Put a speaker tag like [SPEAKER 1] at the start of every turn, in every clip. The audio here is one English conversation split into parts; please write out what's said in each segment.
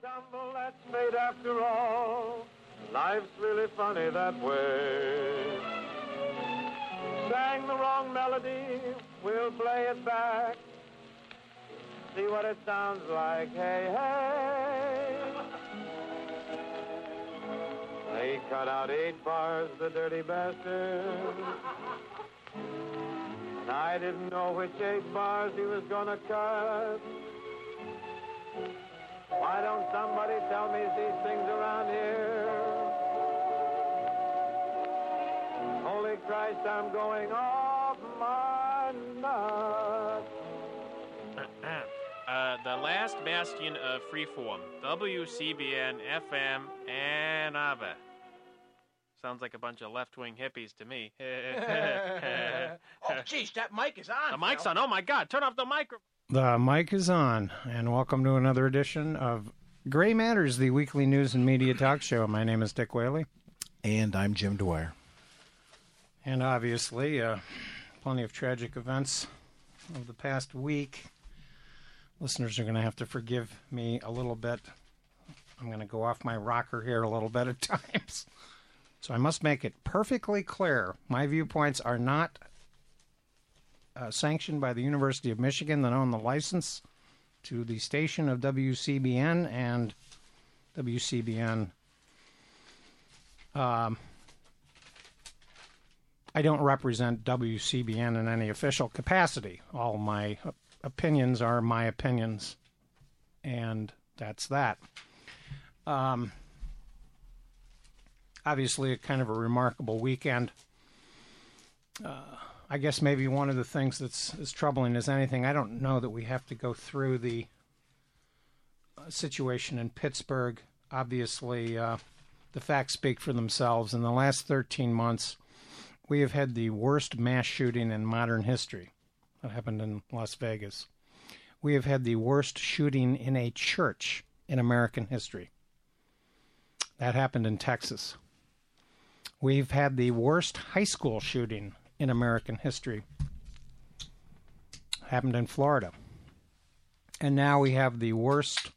[SPEAKER 1] stumble, that's fate after all. Life's really funny that way. Sang the wrong melody, we'll play it back. See what it sounds like, hey, hey. They cut out eight bars, the dirty bastard. And I didn't know which eight bars he was gonna cut. Why don't somebody tell me these things around here? Holy Christ, I'm going off my nut.
[SPEAKER 2] uh, the last bastion of freeform, WCBN FM Ann Arbor. Sounds like a bunch of left-wing hippies to me.
[SPEAKER 3] Oh, jeez, that mic is on.
[SPEAKER 2] the mic's
[SPEAKER 3] Phil.
[SPEAKER 2] on. Oh my God! Turn off the microphone.
[SPEAKER 4] The mic is on, and welcome to another edition of Gray Matters, the weekly news and media talk show. My name is Dick Whaley,
[SPEAKER 5] And I'm Jim Dwyer.
[SPEAKER 4] and obviously, uh, plenty of tragic events of the past week. Listeners are going to have to forgive me a little bit. I'm going to go off my rocker here a little bit at times. So I must make it perfectly clear my viewpoints are not uh, sanctioned by the University of Michigan that own the license to the station of WCBN and WCBN. Um, I don't represent WCBN in any official capacity. All my opinions are my opinions, and that's that. Um, obviously, a kind of a remarkable weekend. Uh, I guess maybe one of the things that's as troubling as anything, I don't know that we have to go through the uh, situation in Pittsburgh. Obviously, uh, the facts speak for themselves. In the last 13 months, we have had the worst mass shooting in modern history. That happened in Las Vegas. We have had the worst shooting in a church in American history. That happened in Texas. We've had the worst high school shooting in American history. Happened in Florida. And now we have the worst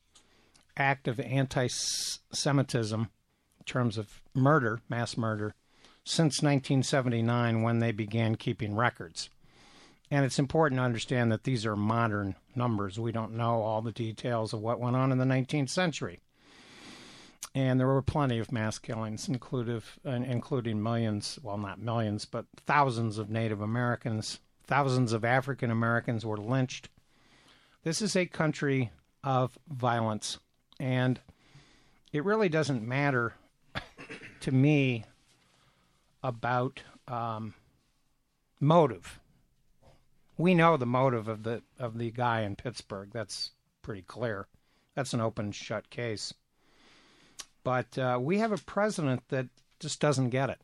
[SPEAKER 4] act of anti Semitism in terms of murder, mass murder, since 1979 when they began keeping records. And it's important to understand that these are modern numbers. We don't know all the details of what went on in the 19th century. And there were plenty of mass killings, including, including millions, well, not millions, but thousands of Native Americans. Thousands of African Americans were lynched. This is a country of violence. And it really doesn't matter to me about um, motive. We know the motive of the of the guy in Pittsburgh. That's pretty clear. That's an open shut case. But uh, we have a president that just doesn't get it.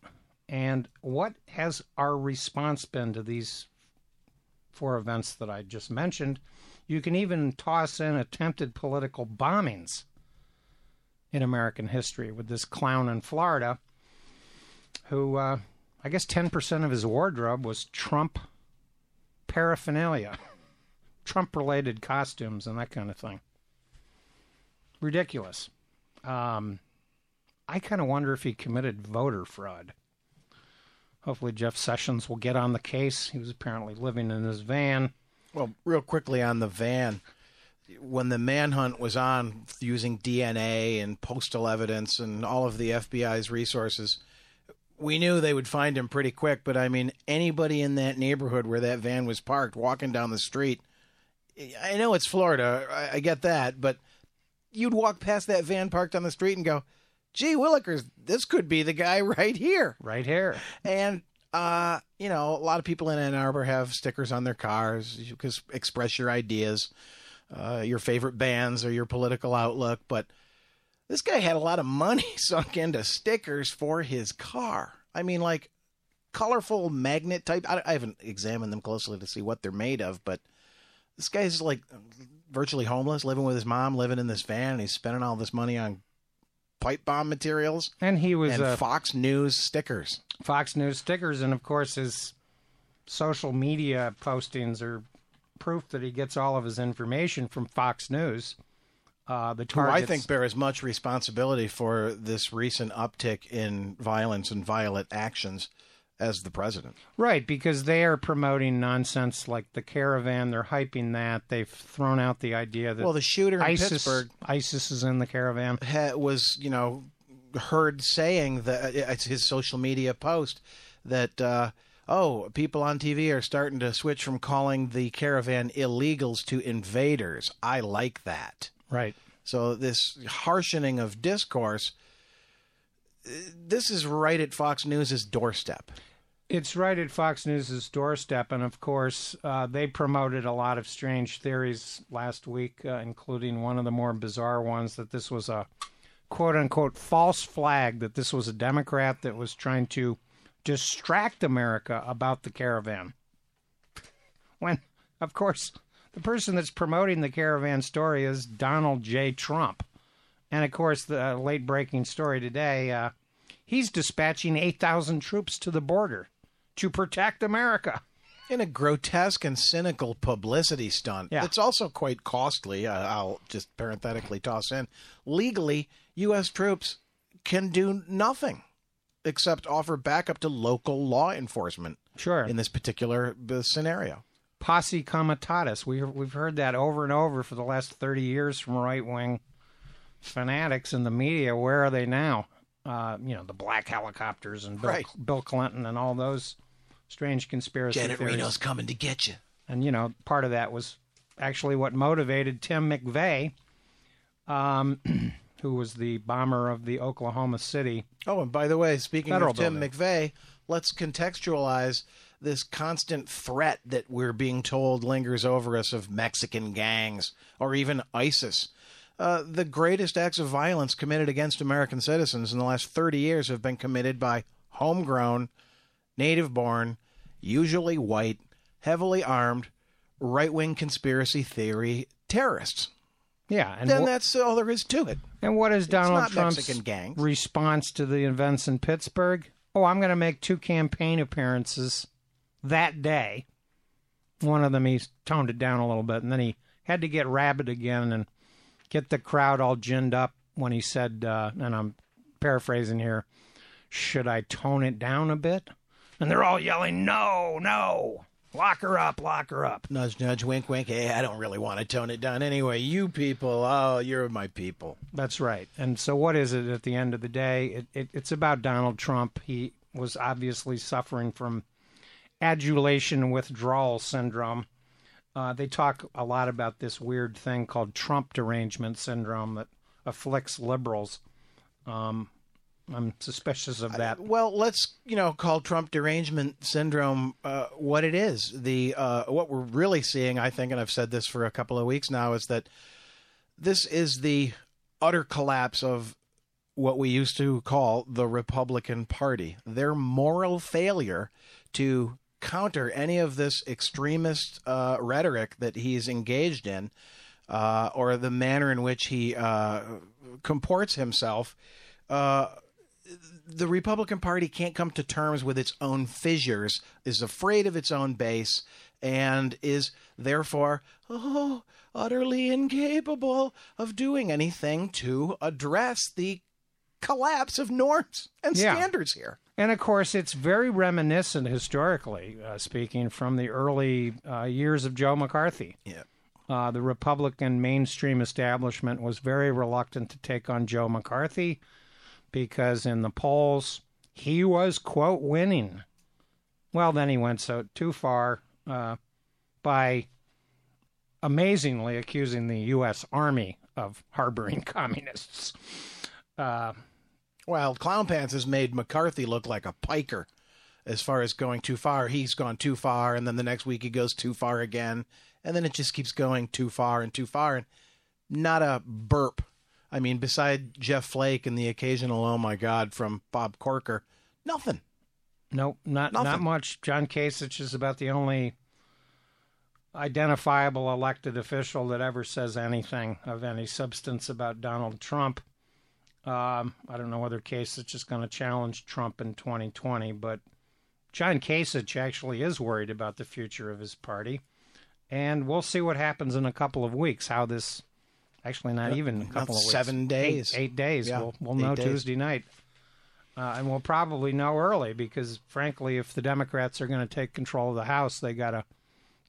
[SPEAKER 4] And what has our response been to these four events that I just mentioned? You can even toss in attempted political bombings in American history with this clown in Florida who uh, I guess 10% of his wardrobe was Trump paraphernalia, Trump related costumes, and that kind of thing. Ridiculous. Um, I kind of wonder if he committed voter fraud. Hopefully, Jeff Sessions will get on the case. He was apparently living in his van.
[SPEAKER 5] Well, real quickly on the van, when the manhunt was on using DNA and postal evidence and all of the FBI's resources, we knew they would find him pretty quick. But I mean, anybody in that neighborhood where that van was parked, walking down the street, I know it's Florida, I, get that, but you'd walk past that van parked on the street and go, "Gee, Willikers, this could be the guy right here."
[SPEAKER 4] Right here.
[SPEAKER 5] And uh, you know, a lot of people in Ann Arbor have stickers on their cars. You can express your ideas, uh, your favorite bands, or your political outlook. But this guy had a lot of money sunk into stickers for his car. I mean, like colorful magnet type. I, I haven't examined them closely to see what they're made of, but this guy's like virtually homeless, living with his mom, living in this van, and he's spending all this money on pipe bomb materials
[SPEAKER 4] And he was
[SPEAKER 5] and
[SPEAKER 4] uh,
[SPEAKER 5] Fox News stickers.
[SPEAKER 4] Fox News stickers, and of course, his social media postings are proof that he gets all of his information from Fox News. Uh, the
[SPEAKER 5] Who. I think bear as much responsibility for this recent uptick in violence and violent actions as the president.
[SPEAKER 4] Right, because they are promoting nonsense like the caravan. They're hyping that. They've thrown out the idea that
[SPEAKER 5] Well, the shooter in
[SPEAKER 4] ISIS,
[SPEAKER 5] Pittsburgh
[SPEAKER 4] ISIS is in the caravan.
[SPEAKER 5] was, you know, heard saying that it's his social media post that uh, oh, people on TV are starting to switch from calling the caravan illegals to invaders. I like that.
[SPEAKER 4] Right.
[SPEAKER 5] So this harshening of discourse, uh, this is right at Fox News's doorstep.
[SPEAKER 4] It's right at Fox News' doorstep, and of course, uh, they promoted a lot of strange theories last week, uh, including one of the more bizarre ones that this was a quote unquote false flag, that this was a Democrat that was trying to distract America about the caravan. When, of course, the person that's promoting the caravan story is Donald J. Trump. And of course, the late breaking story today uh, he's dispatching 8,000 troops to the border to protect America.
[SPEAKER 5] in a grotesque and cynical publicity stunt.
[SPEAKER 4] Yeah.
[SPEAKER 5] It's also quite costly. Uh, I'll just parenthetically toss in. Legally, U.S. troops can do nothing except offer backup to local law enforcement
[SPEAKER 4] Sure.
[SPEAKER 5] in this particular uh, scenario.
[SPEAKER 4] Posse comitatus. We've, we've heard that over and over for the last 30 years from right wing fanatics in the media. Where are they now? Uh, you know, the black helicopters and Bill,
[SPEAKER 5] Right.
[SPEAKER 4] Bill Clinton and all those strange conspiracy theories.
[SPEAKER 5] coming to get you.
[SPEAKER 4] And, you know, part of that was actually what motivated Tim McVeigh, um, who was the bomber of the Oklahoma City.
[SPEAKER 5] Oh, and by the way, speaking
[SPEAKER 4] Federal
[SPEAKER 5] of Tim
[SPEAKER 4] building.
[SPEAKER 5] McVeigh, let's contextualize this constant threat that we're being told lingers over us of Mexican gangs or even ISIS. Uh, the greatest acts of violence committed against American citizens in the last 30 years have been committed by homegrown, native born, usually white, heavily armed, right wing conspiracy theory terrorists.
[SPEAKER 4] Yeah, and
[SPEAKER 5] Then
[SPEAKER 4] wh-
[SPEAKER 5] that's all there is to it.
[SPEAKER 4] And what is Donald Trump's response to the events in Pittsburgh? Oh, I'm going to make two campaign appearances that day. One of them he toned it down a little bit, and then he had to get rabid again and get the crowd all ginned up when he said, uh, and I'm paraphrasing here, should I tone it down a bit? And they're all yelling, no, no, lock her up, lock her up.
[SPEAKER 5] Nudge, nudge, wink, wink. Hey, I don't really want to tone it down anyway. You people, oh, you're my people.
[SPEAKER 4] That's right. And so, what is it at the end of the day? It, it, it's about Donald Trump. He was obviously suffering from adulation withdrawal syndrome. Uh, they talk a lot about this weird thing called Trump derangement syndrome that afflicts liberals. Um, I'm suspicious of that.
[SPEAKER 5] Well, let's you know call Trump derangement syndrome uh, what it is. The uh, what we're really seeing, I think, and I've said this for a couple of weeks now, is that this is the utter collapse of what we used to call the Republican Party. Their moral failure to counter any of this extremist uh, rhetoric that he's engaged in, uh, or the manner in which he uh, comports himself. Uh, the Republican Party can't come to terms with its own fissures, is afraid of its own base, and is therefore, oh, utterly incapable of doing anything to address the collapse of norms and
[SPEAKER 4] Yeah.
[SPEAKER 5] standards here.
[SPEAKER 4] And of course, it's very reminiscent, historically uh, speaking, from the early uh, years of Joe McCarthy.
[SPEAKER 5] Yeah.
[SPEAKER 4] Uh, the Republican mainstream establishment was very reluctant to take on Joe McCarthy because in the polls he was quote winning. Well, then he went so too far uh, by amazingly accusing the U.S. Army of harboring communists.
[SPEAKER 5] Well, Clown Pants has made McCarthy look like a piker as far as going too far. He's gone too far, and then the next week he goes too far again, and then it just keeps going too far and too far, and not a burp. I mean, beside Jeff Flake and the occasional "Oh my God" from Bob Corker, nothing.
[SPEAKER 4] Nope, not not much. John Kasich is about the only identifiable elected official that ever says anything of any substance about Donald Trump. Um, I don't know whether Kasich is going to challenge Trump in 2020, but John Kasich actually is worried about the future of his party, and we'll see what happens in a couple of weeks. How this Actually, not even a couple of weeks.
[SPEAKER 5] seven
[SPEAKER 4] Eight-
[SPEAKER 5] days.
[SPEAKER 4] Eight, days.
[SPEAKER 5] Yeah,
[SPEAKER 4] We'll, we'll
[SPEAKER 5] eight
[SPEAKER 4] know
[SPEAKER 5] days.
[SPEAKER 4] Tuesday night. Uh, and we'll probably know early because, frankly, if the Democrats are going to take control of the House, they got to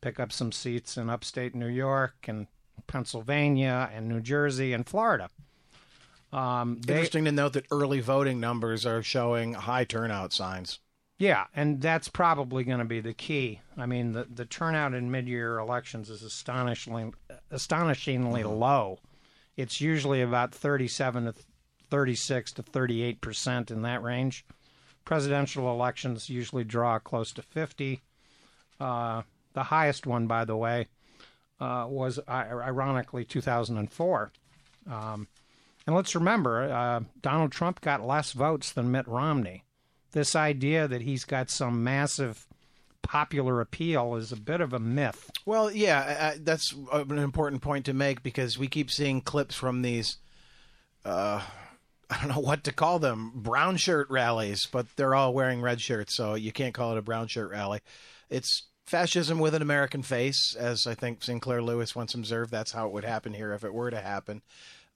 [SPEAKER 4] pick up some seats in upstate New York and Pennsylvania and New Jersey and Florida. Um, they,
[SPEAKER 5] Interesting to note that early voting numbers are showing high turnout signs.
[SPEAKER 4] Yeah, and that's probably going to be the key. I mean, the the turnout in mid-year elections is astonishingly astonishingly low. It's usually about 37 to 36 to 38 percent in that range. Presidential elections usually draw close to 50. Uh, the highest one, by the way, uh, was uh, ironically 2004. Um, and let's remember, uh, Donald Trump got less votes than Mitt Romney this idea that he's got some massive popular appeal is a bit of a myth.
[SPEAKER 5] Well, yeah, uh, that's an important point to make because we keep seeing clips from these. Uh, I don't know what to call them, brown shirt rallies, but they're all wearing red shirts, so you can't call it a brown shirt rally. It's fascism with an American face, as I think Sinclair Lewis once observed. That's how it would happen here if it were to happen.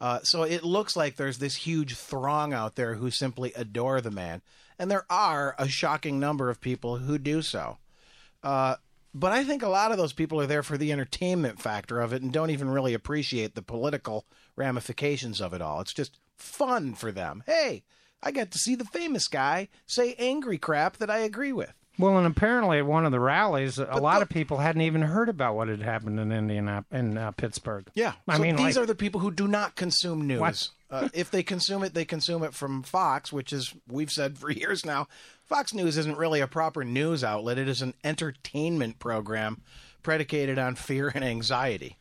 [SPEAKER 5] Uh, so it looks like there's this huge throng out there who simply adore the man, and there are a shocking number of people who do so. Uh, but I think a lot of those people are there for the entertainment factor of it and don't even really appreciate the political ramifications of it all. It's just fun for them. Hey, I got to see the famous guy say angry crap that I agree with.
[SPEAKER 4] Well, and apparently at one of the rallies, a lot
[SPEAKER 5] the-
[SPEAKER 4] of people hadn't even heard about what had happened in Indiana in uh, Pittsburgh.
[SPEAKER 5] Yeah,
[SPEAKER 4] I
[SPEAKER 5] so
[SPEAKER 4] mean,
[SPEAKER 5] these
[SPEAKER 4] like-
[SPEAKER 5] are the people who do not consume news. Uh, if they consume it, they consume it from Fox, which is we've said for years now. Fox News isn't really a proper news outlet; it is an entertainment program predicated on fear and anxiety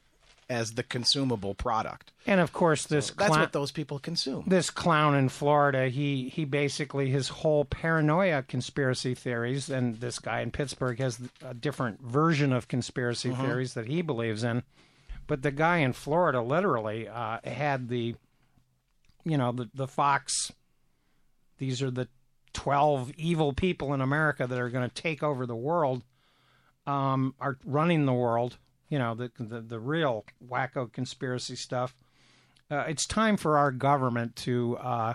[SPEAKER 5] as the consumable product.
[SPEAKER 4] And of course, this
[SPEAKER 5] That's
[SPEAKER 4] clown,
[SPEAKER 5] what those people consume.
[SPEAKER 4] this clown in Florida, he he basically his whole paranoia conspiracy theories, and this guy in Pittsburgh has a different version of conspiracy theories that he believes in. But the guy in Florida literally uh, had the, you know, the the Fox. These are the twelve evil people in America that are going to take over the world. Um, are running the world. You know, the the, the real wacko conspiracy stuff uh, it's time for our government to uh,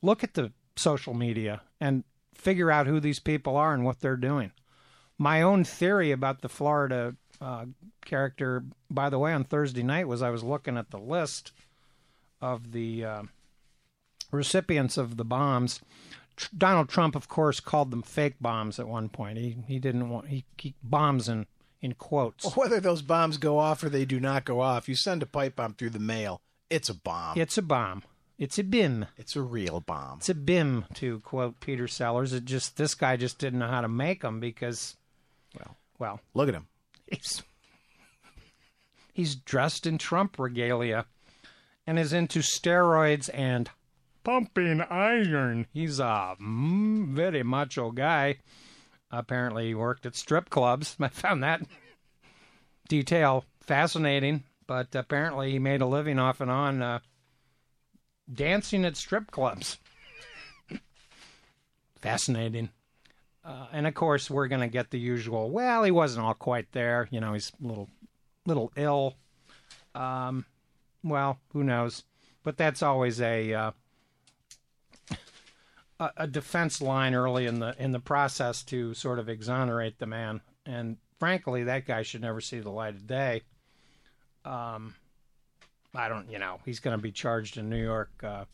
[SPEAKER 4] look at the social media and figure out who these people are and what they're doing. My own theory about the Florida uh, character, by the way, on Thursday night was I was looking at the list of the uh, recipients of the bombs. Tr- Donald Trump, of course, called them fake bombs at one point. He he didn't want he, he bombs in in quotes.
[SPEAKER 5] Whether those bombs go off or they do not go off, you send a pipe bomb through the mail. It's a bomb.
[SPEAKER 4] It's a bomb. It's a BIM.
[SPEAKER 5] It's a real bomb.
[SPEAKER 4] It's a BIM, to quote Peter Sellers. It just this guy just didn't know how to make them because,
[SPEAKER 5] Well.
[SPEAKER 4] well,
[SPEAKER 5] Look at him.
[SPEAKER 4] he's he's dressed in Trump regalia and is into steroids and pumping iron. He's a mm, very macho guy. Apparently, he worked at strip clubs. I found that detail fascinating, but apparently, he made a living off and on uh, dancing at strip clubs. Fascinating. Uh, and of course, we're going to get the usual. Well, he wasn't all quite there. You know, he's a little, little ill. Um, well, who knows? But that's always a uh, a, a defense line early in the in the process to sort of exonerate the man. And frankly, that guy should never see the light of day. Um, I don't, you know, he's going to be charged in New York. Uh,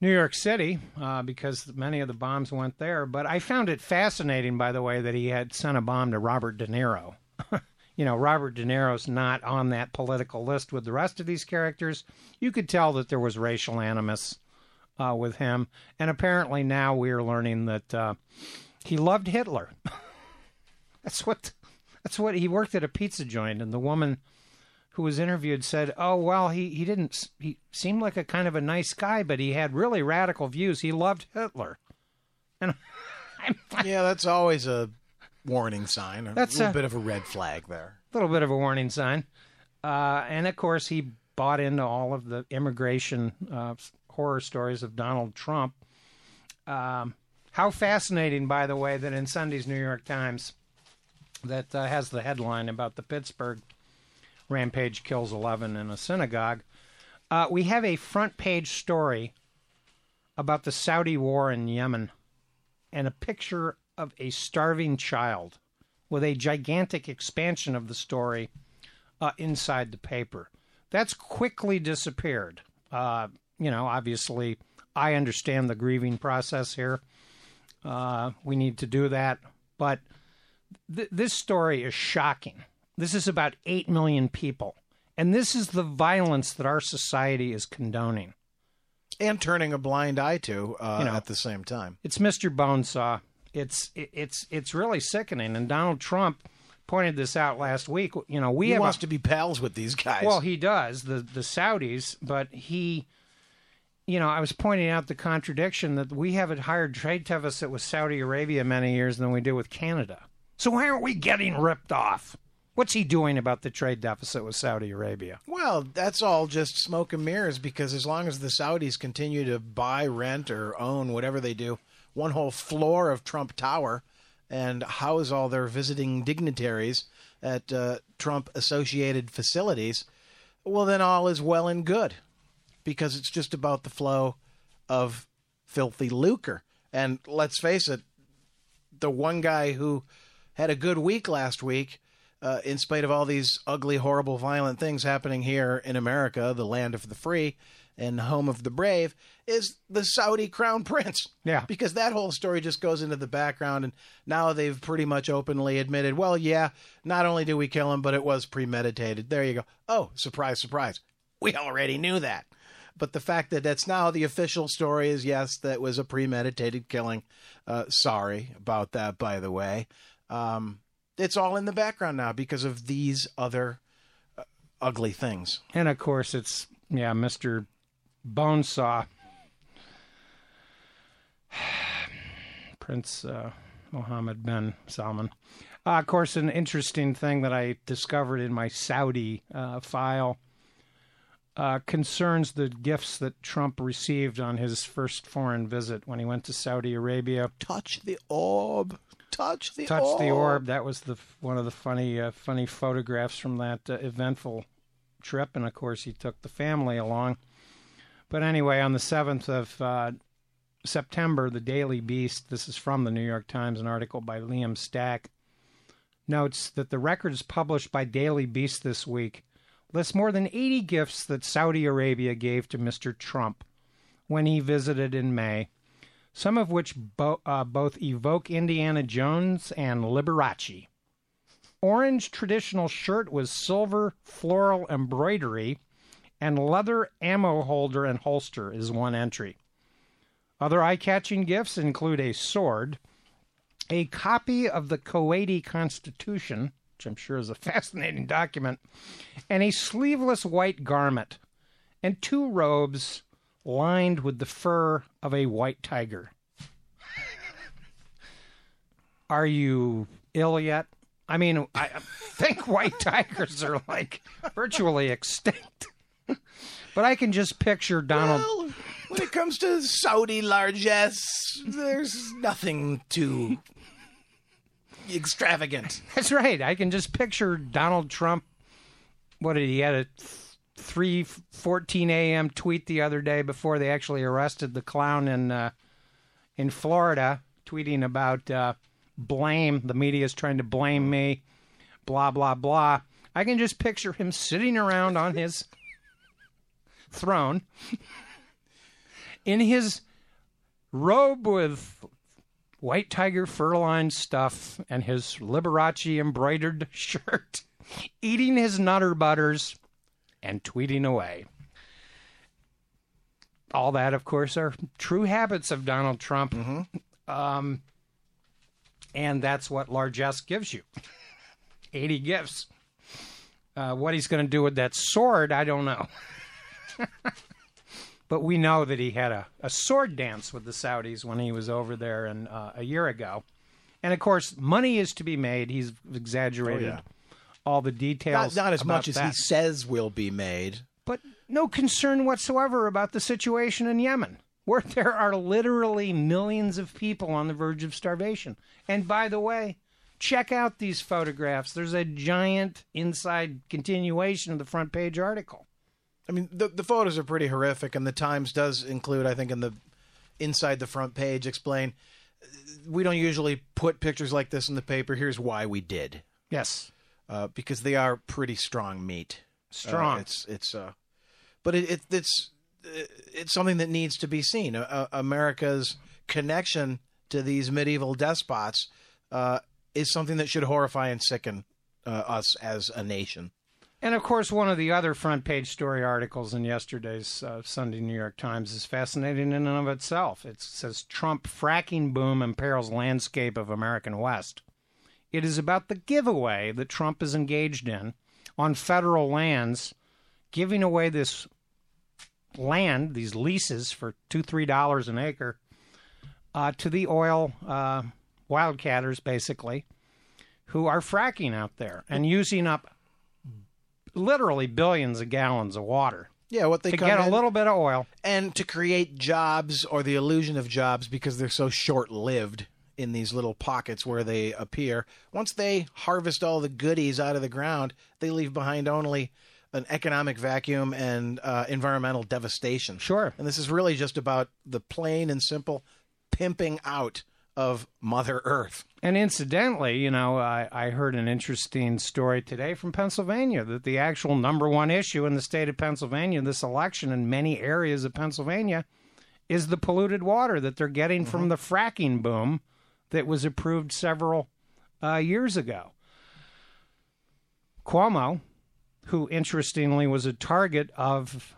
[SPEAKER 4] New York City uh, because many of the bombs went there. But I found it fascinating, by the way, that he had sent a bomb to Robert De Niro. you know, Robert De Niro's not on that political list with the rest of these characters. You could tell that there was racial animus uh, with him. And apparently now we are learning that uh, he loved Hitler. that's what. That's what he worked at a pizza joint, and the woman who was interviewed said, "Oh well, he he didn't. He seemed like a kind of a nice guy, but he had really radical views. He loved Hitler." And I'm
[SPEAKER 5] Yeah, that's always a warning sign. A
[SPEAKER 4] That's
[SPEAKER 5] little
[SPEAKER 4] a-
[SPEAKER 5] bit of a red flag there.
[SPEAKER 4] A little bit of a warning sign. Uh, and of course, he bought into all of the immigration uh, horror stories of Donald Trump. Um, how fascinating, by the way, that in Sunday's New York Times, that uh, has the headline about the Pittsburgh Rampage kills 11 in a synagogue. Uh, we have a front page story about the Saudi war in Yemen and a picture of a starving child with a gigantic expansion of the story uh, inside the paper. That's quickly disappeared. Uh, you know, obviously, I understand the grieving process here. Uh, we need to do that. But th- this story is shocking. This is about 8 million people. And this is the violence that our society is condoning.
[SPEAKER 5] and turning a blind eye to uh,
[SPEAKER 4] You know.
[SPEAKER 5] at the same time.
[SPEAKER 4] It's Mr. Bonesaw. It's it- it's it's really sickening. And Donald Trump pointed this out last week. You know, we
[SPEAKER 5] He
[SPEAKER 4] have
[SPEAKER 5] wants
[SPEAKER 4] a,
[SPEAKER 5] to be pals with these guys.
[SPEAKER 4] Well, he does the the Saudis, but he, you know, I was pointing out the contradiction that we have a higher trade deficit with Saudi Arabia many years than we do with Canada. So why aren't we getting ripped off? What's he doing about the trade deficit with Saudi Arabia?
[SPEAKER 5] Well, that's all just smoke and mirrors because as long as the Saudis continue to buy, rent, or own whatever they do, one whole floor of Trump Tower and house all their visiting dignitaries at uh, Trump associated facilities, well, then all is well and good because it's just about the flow of filthy lucre. And let's face it, the one guy who had a good week last week, uh, in spite of all these ugly, horrible, violent things happening here in America, the land of the free and home of the brave, is the Saudi crown prince.
[SPEAKER 4] Yeah.
[SPEAKER 5] Because that whole story just goes into the background, and now they've pretty much openly admitted, well, yeah, not only did we kill him, but it was premeditated. There you go. Oh, surprise, surprise. We already knew that. But the fact that that's now the official story is yes, that was a premeditated killing. Uh, sorry about that, by the way. Um, it's all in the background now because of these other uh, ugly things.
[SPEAKER 4] And of course, it's yeah, Mr. Bonesaw, Prince uh, Mohammed bin Salman. Uh, of course, an interesting thing that I discovered in my Saudi uh, file uh, concerns the gifts that Trump received on his first foreign visit when he went to Saudi Arabia.
[SPEAKER 5] Touch the orb. Touch the
[SPEAKER 4] Touch
[SPEAKER 5] orb.
[SPEAKER 4] the orb. That was the one of the funny, uh, funny photographs from that uh, eventful trip, and of course he took the family along. But anyway, on the seventh of uh, September, the Daily Beast. This is from the New York Times, an article by Liam Stack. Notes that the records published by Daily Beast this week lists more than 80 gifts that Saudi Arabia gave to Mr. Trump when he visited in May some of which bo- uh, both evoke Indiana Jones and Liberace. Orange traditional shirt with silver floral embroidery and leather ammo holder and holster is one entry. Other eye catching gifts include a sword, a copy of the Kuwaiti Constitution, which I'm sure is a fascinating document, and a sleeveless white garment, and two robes lined with the fur of a white tiger. Are you ill yet? I mean, I think white tigers are like virtually extinct. but I can just picture Donald.
[SPEAKER 5] Well, when it comes to Saudi largesse, there's nothing too extravagant.
[SPEAKER 4] That's right. I can just picture Donald Trump. What did he had a three fourteen a.m. tweet the other day before they actually arrested the clown in uh, in Florida, tweeting about uh, blame. The media is trying to blame me. Blah blah blah. I can just picture him sitting around on his throne in his robe with white tiger fur-lined stuff and his Liberace embroidered shirt, eating his Nutter Butters and tweeting away. All that, of course, are true habits of Donald Trump. Um, and that's what largesse gives you 80 gifts. Uh, what he's going to do with that sword, I don't know. but we know that he had a, a sword dance with the Saudis when he was over there and, uh, a year ago. And of course, money is to be made. He's exaggerated
[SPEAKER 5] Oh, yeah.
[SPEAKER 4] all the details.
[SPEAKER 5] not as much as he says will be made.
[SPEAKER 4] but no concern whatsoever about the situation in Yemen, where there are literally millions of people on the verge of starvation. And by the way, Check out these photographs. There's a giant inside continuation of the front page article.
[SPEAKER 5] I mean, the the photos are pretty horrific, and the Times does include, I think, in the inside the front page, explain we don't usually put pictures like this in the paper. Here's why we did,
[SPEAKER 4] Yes,
[SPEAKER 5] uh, because they are pretty strong meat.
[SPEAKER 4] strong.
[SPEAKER 5] Uh, it's it's uh, but it, it it's it's something that needs to be seen. Uh, America's connection to these medieval despots uh, is something that should horrify and sicken uh, us as a nation.
[SPEAKER 4] And of course, one of the other front page story articles in yesterday's uh, Sunday New York Times is fascinating in and of itself. It says Trump fracking boom imperils landscape of American West. It is about the giveaway that Trump is engaged in on federal lands, giving away this land, these leases for two, three dollars an acre, uh, to the oil uh, wildcatters, basically, who are fracking out there and using up literally billions of gallons of water
[SPEAKER 5] Yeah, what they
[SPEAKER 4] to get a little bit of oil.
[SPEAKER 5] and to create jobs or the illusion of jobs because they're so short-lived in these little pockets where they appear. Once they harvest all the goodies out of the ground, they leave behind only an economic vacuum and uh, environmental devastation.
[SPEAKER 4] Sure.
[SPEAKER 5] And this is really just about the plain and simple pimping out of Mother Earth.
[SPEAKER 4] And incidentally, you know, I, I heard an interesting story today from Pennsylvania that the actual number one issue in the state of Pennsylvania, this election in many areas of Pennsylvania, is the polluted water that they're getting from the fracking boom that was approved several uh, years ago. Cuomo, who interestingly was a target of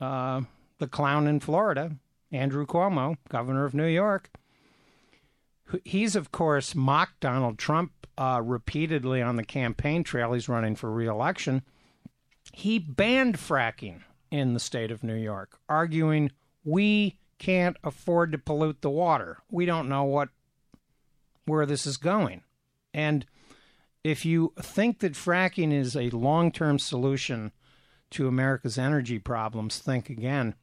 [SPEAKER 4] uh, the clown in Florida, Andrew Cuomo, governor of New York, he's of course mocked Donald Trump uh, repeatedly on the campaign trail. He's running for reelection. He banned fracking in the state of New York, arguing we can't afford to pollute the water. We don't know what where this is going. And if you think that fracking is a long-term solution to America's energy problems, think again.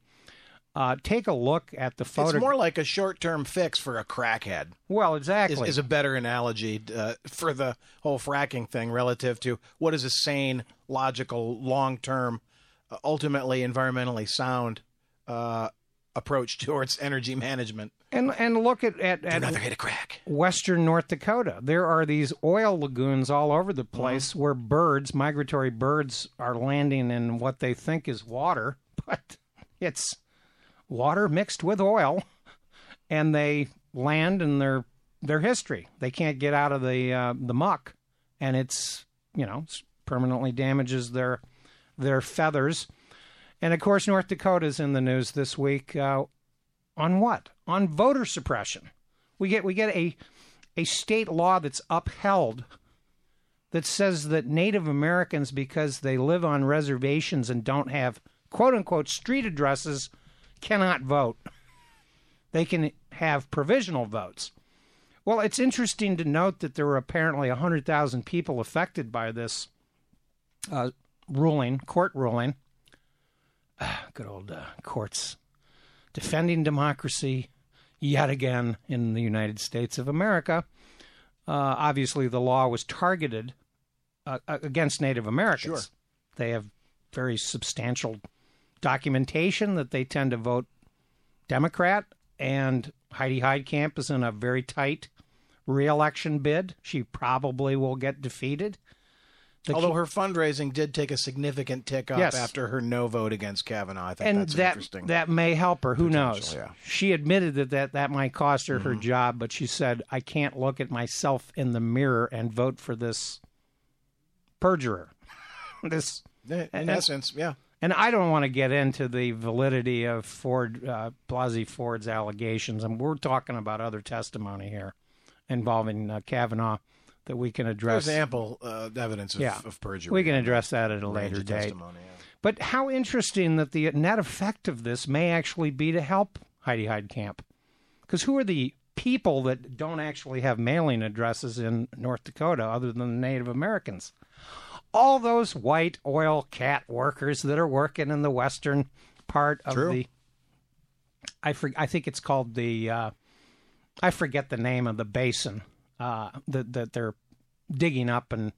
[SPEAKER 4] Uh, take a look at the photo.
[SPEAKER 5] It's more like a short-term fix for a crackhead.
[SPEAKER 4] well, exactly.
[SPEAKER 5] is a better analogy uh, for the whole fracking thing relative to what is a sane, logical, long-term, uh, ultimately environmentally sound uh, approach towards energy management.
[SPEAKER 4] And and look at at, at
[SPEAKER 5] Another hit of crack.
[SPEAKER 4] western North Dakota. There are these oil lagoons all over the place where birds, migratory birds, are landing in what they think is water, but it's water mixed with oil, and they land in their their history. They can't get out of the uh, the muck, and it's you know permanently damages their their feathers. And of course, North Dakota's in the news this week. Uh, on what? On voter suppression. We get we get a a state law that's upheld that says that Native Americans, because they live on reservations and don't have quote unquote street addresses, cannot vote. They can have provisional votes. Well, it's interesting to note that there were apparently 100,000 people affected by this uh, ruling, court ruling. Ah, good old uh, courts defending democracy yet again in the United States of America. Uh, obviously, the law was targeted uh, against Native Americans.
[SPEAKER 5] Sure.
[SPEAKER 4] They have very substantial documentation that they tend to vote Democrat, and Heidi Heitkamp is in a very tight reelection bid. She probably will get defeated. The
[SPEAKER 5] Although her fundraising did take a significant tick up
[SPEAKER 4] Yes.
[SPEAKER 5] after her no vote against Kavanaugh. I think
[SPEAKER 4] and
[SPEAKER 5] that's
[SPEAKER 4] that
[SPEAKER 5] interesting.
[SPEAKER 4] that may help her. Who knows?
[SPEAKER 5] Yeah.
[SPEAKER 4] She admitted that, that that might cost her
[SPEAKER 5] Mm-hmm.
[SPEAKER 4] her job, but she said, "I can't look at myself in the mirror and vote for this perjurer." this,
[SPEAKER 5] in
[SPEAKER 4] and-
[SPEAKER 5] essence, yeah.
[SPEAKER 4] And I don't want to get into the validity of Ford uh, Blasey Ford's allegations, and we're talking about other testimony here involving uh, Kavanaugh that we can address.
[SPEAKER 5] There's ample uh, evidence of,
[SPEAKER 4] Yeah.
[SPEAKER 5] of perjury.
[SPEAKER 4] we can address that at a later date.
[SPEAKER 5] yeah.
[SPEAKER 4] But how interesting that the net effect of this may actually be to help Heidi Heitkamp. Because who are the people that don't actually have mailing addresses in North Dakota other than the Native Americans? All those white oil cat workers that are working in the western part of
[SPEAKER 5] True.
[SPEAKER 4] the. I, for, I think it's called the. Uh, I forget the name of the basin uh, that that they're digging up and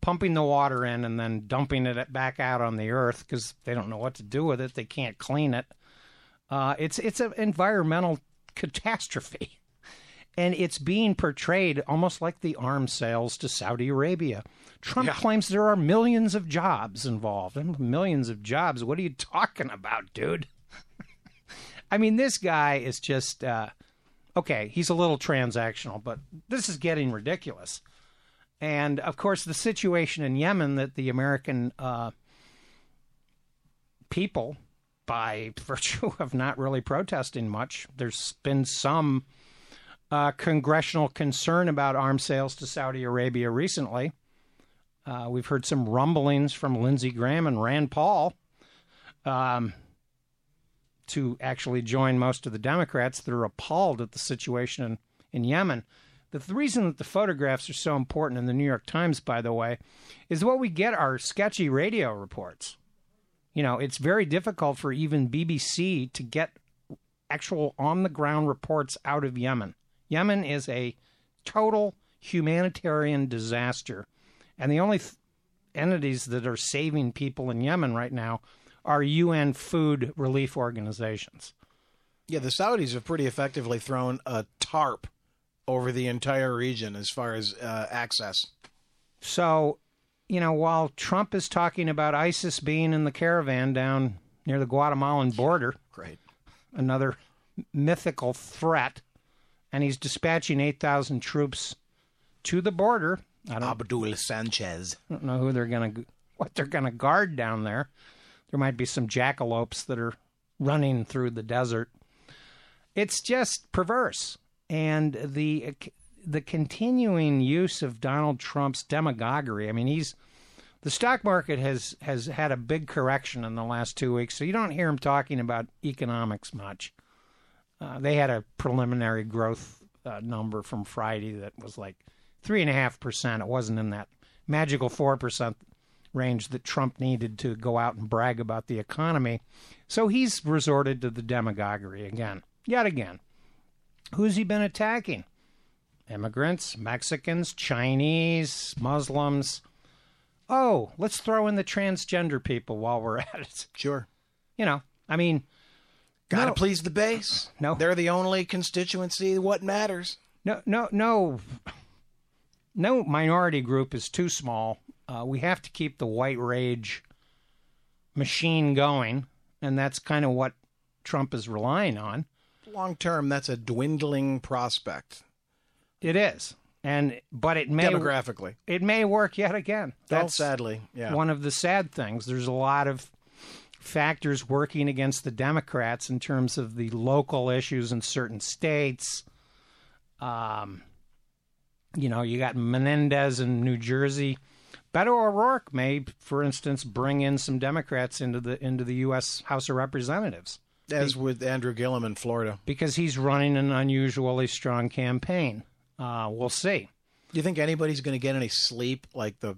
[SPEAKER 4] pumping the water in and then dumping it back out on the earth because they don't know what to do with it. They can't clean it. Uh, it's it's an environmental catastrophe, and it's being portrayed almost like the arms sales to Saudi Arabia. Trump
[SPEAKER 5] Yeah.
[SPEAKER 4] claims there are millions of jobs involved. And millions of jobs. What are you talking about, dude? I mean, this guy is just uh, okay. He's a little transactional, but this is getting ridiculous. And of course, the situation in Yemen that the American uh, people, by virtue of not really protesting much, there's been some uh, congressional concern about arms sales to Saudi Arabia recently. Uh, we've heard some rumblings from Lindsey Graham and Rand Paul um, to actually join most of the Democrats that are appalled at the situation in, in Yemen. The, the reason that the photographs are so important in the New York Times, by the way, is what we get are sketchy radio reports. You know, it's very difficult for even BBC to get actual on the ground reports out of Yemen. Yemen is a total humanitarian disaster. And the only th- entities that are saving people in Yemen right now are UN food relief organizations.
[SPEAKER 5] Yeah, the Saudis have pretty effectively thrown a tarp over the entire region as far as uh, access.
[SPEAKER 4] So, you know, while Trump is talking about ISIS being in the caravan down near the Guatemalan border,
[SPEAKER 5] Great.
[SPEAKER 4] another mythical threat, and he's dispatching 8,000 troops to the border. I don't,
[SPEAKER 5] Abdul Sanchez.
[SPEAKER 4] I don't know who they're going to what they're going to guard down there. There might be some jackalopes that are running through the desert. It's just perverse, and the the continuing use of Donald Trump's demagoguery. I mean, he's the stock market has has had a big correction in the last two weeks, so you don't hear him talking about economics much. Uh, they had a preliminary growth uh, number from Friday that was like three and a half percent. It wasn't in that magical four percent range that Trump needed to go out and brag about the economy. So he's resorted to the demagoguery again, yet again. Who's he been attacking? Immigrants, Mexicans, Chinese, Muslims. Oh, let's throw in the transgender people while we're at it.
[SPEAKER 5] Sure.
[SPEAKER 4] You know, I mean,
[SPEAKER 5] Got to
[SPEAKER 4] No.
[SPEAKER 5] please the base.
[SPEAKER 4] No.
[SPEAKER 5] They're the only constituency what matters.
[SPEAKER 4] No, no, no, no minority group is too small. Uh, we have to keep the white rage machine going, and that's kind of what Trump is relying on.
[SPEAKER 5] Long term, that's a dwindling prospect
[SPEAKER 4] It is, and but it may
[SPEAKER 5] demographically.
[SPEAKER 4] it may work yet again.
[SPEAKER 5] That's
[SPEAKER 4] That's
[SPEAKER 5] sadly, yeah.
[SPEAKER 4] one of the sad things. There's a lot of factors working against the Democrats in terms of the local issues in certain states. Um, you know, you got Menendez in New Jersey. Beto O'Rourke may, for instance, bring in some Democrats into the into the U.S. House of Representatives
[SPEAKER 5] As with Andrew Gillum in Florida.
[SPEAKER 4] because he's running an unusually strong campaign. Uh, we'll see.
[SPEAKER 5] Do you think anybody's going to get any sleep like the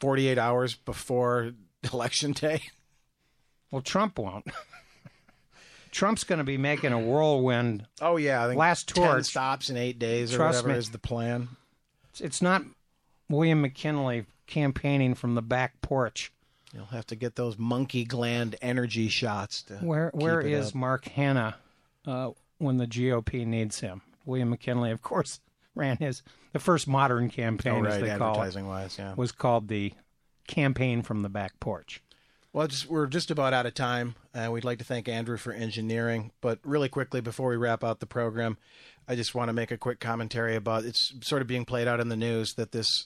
[SPEAKER 5] 48 hours before election day?
[SPEAKER 4] Well, Trump won't. Trump's going to be making a whirlwind
[SPEAKER 5] Oh yeah, I think
[SPEAKER 4] Last
[SPEAKER 5] 10 stops in 8 days or whatever
[SPEAKER 4] me.
[SPEAKER 5] is the plan.
[SPEAKER 4] It's- It's not William McKinley campaigning from the back porch.
[SPEAKER 5] You'll have to get those monkey gland energy shots to
[SPEAKER 4] Where
[SPEAKER 5] it
[SPEAKER 4] is
[SPEAKER 5] up.
[SPEAKER 4] Mark Hanna uh, when the GOP needs him? William McKinley, of course, ran his the first modern campaign,
[SPEAKER 5] Oh,
[SPEAKER 4] as
[SPEAKER 5] right,
[SPEAKER 4] they call it,
[SPEAKER 5] advertising wise, yeah.
[SPEAKER 4] was called the campaign from the back porch.
[SPEAKER 5] Well, just, we're just about out of time. Uh, we'd like to thank Andrew for engineering. But really quickly, before we wrap out the program, I just want to make a quick commentary about it's sort of being played out in the news that this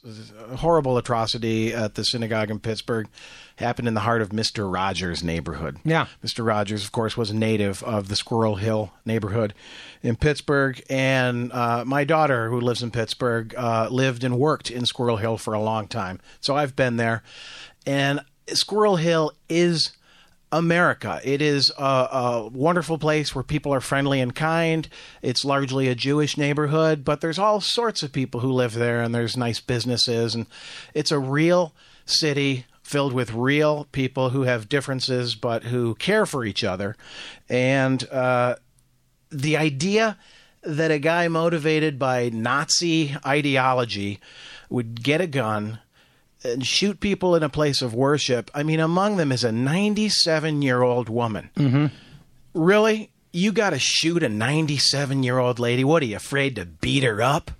[SPEAKER 5] horrible atrocity at the synagogue in Pittsburgh happened in the heart of Mr. Rogers' neighborhood.
[SPEAKER 4] Yeah.
[SPEAKER 5] Mr. Rogers, of course, was a native of the Squirrel Hill neighborhood in Pittsburgh. And uh, my daughter, who lives in Pittsburgh, uh, lived and worked in Squirrel Hill for a long time. So I've been there. And Squirrel Hill is America. It is a, a wonderful place where people are friendly and kind. It's largely a Jewish neighborhood, but there's all sorts of people who live there, and there's nice businesses, and it's a real city filled with real people who have differences but who care for each other. And uh, the idea that a guy motivated by Nazi ideology would get a gun and shoot people in a place of worship. I mean, among them is a 97 year old woman. Mm-hmm. Really? You got to shoot a 97 year old lady? What are you afraid to beat her up?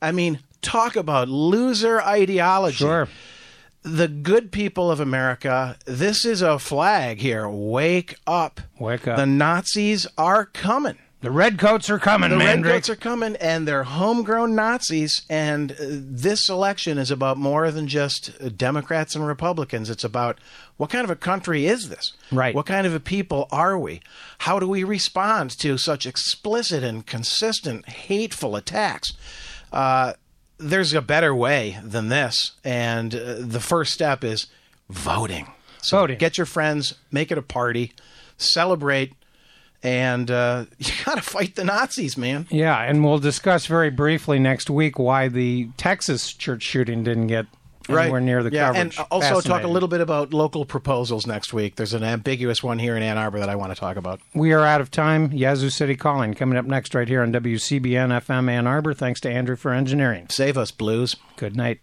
[SPEAKER 5] I mean, talk about loser ideology.
[SPEAKER 4] Sure.
[SPEAKER 5] The good people of America, this is a flag here. Wake up.
[SPEAKER 4] Wake up.
[SPEAKER 5] The Nazis are coming.
[SPEAKER 4] The redcoats are coming,
[SPEAKER 5] The
[SPEAKER 4] Mandrake.
[SPEAKER 5] redcoats are coming, and they're homegrown Nazis. And uh, this election is about more than just uh, Democrats and Republicans. It's about what kind of a country is this?
[SPEAKER 4] Right.
[SPEAKER 5] What kind of a people are we? How do we respond to such explicit and consistent hateful attacks? Uh, there's a better way than this, and uh, the first step is voting. So
[SPEAKER 4] Voting.
[SPEAKER 5] Get your friends, make it a party, celebrate, and uh, you got to fight the Nazis, man.
[SPEAKER 4] Yeah, and we'll discuss very briefly next week why the Texas church shooting didn't get anywhere near the
[SPEAKER 5] yeah,
[SPEAKER 4] coverage.
[SPEAKER 5] and also talk a little bit about local proposals next week. There's an ambiguous one here in Ann Arbor that I want to talk about.
[SPEAKER 4] We are out of time. Yazoo City Calling coming up next right here on WCBN FM Ann Arbor. Thanks to Andrew for engineering.
[SPEAKER 5] Save us, Blues.
[SPEAKER 4] Good night.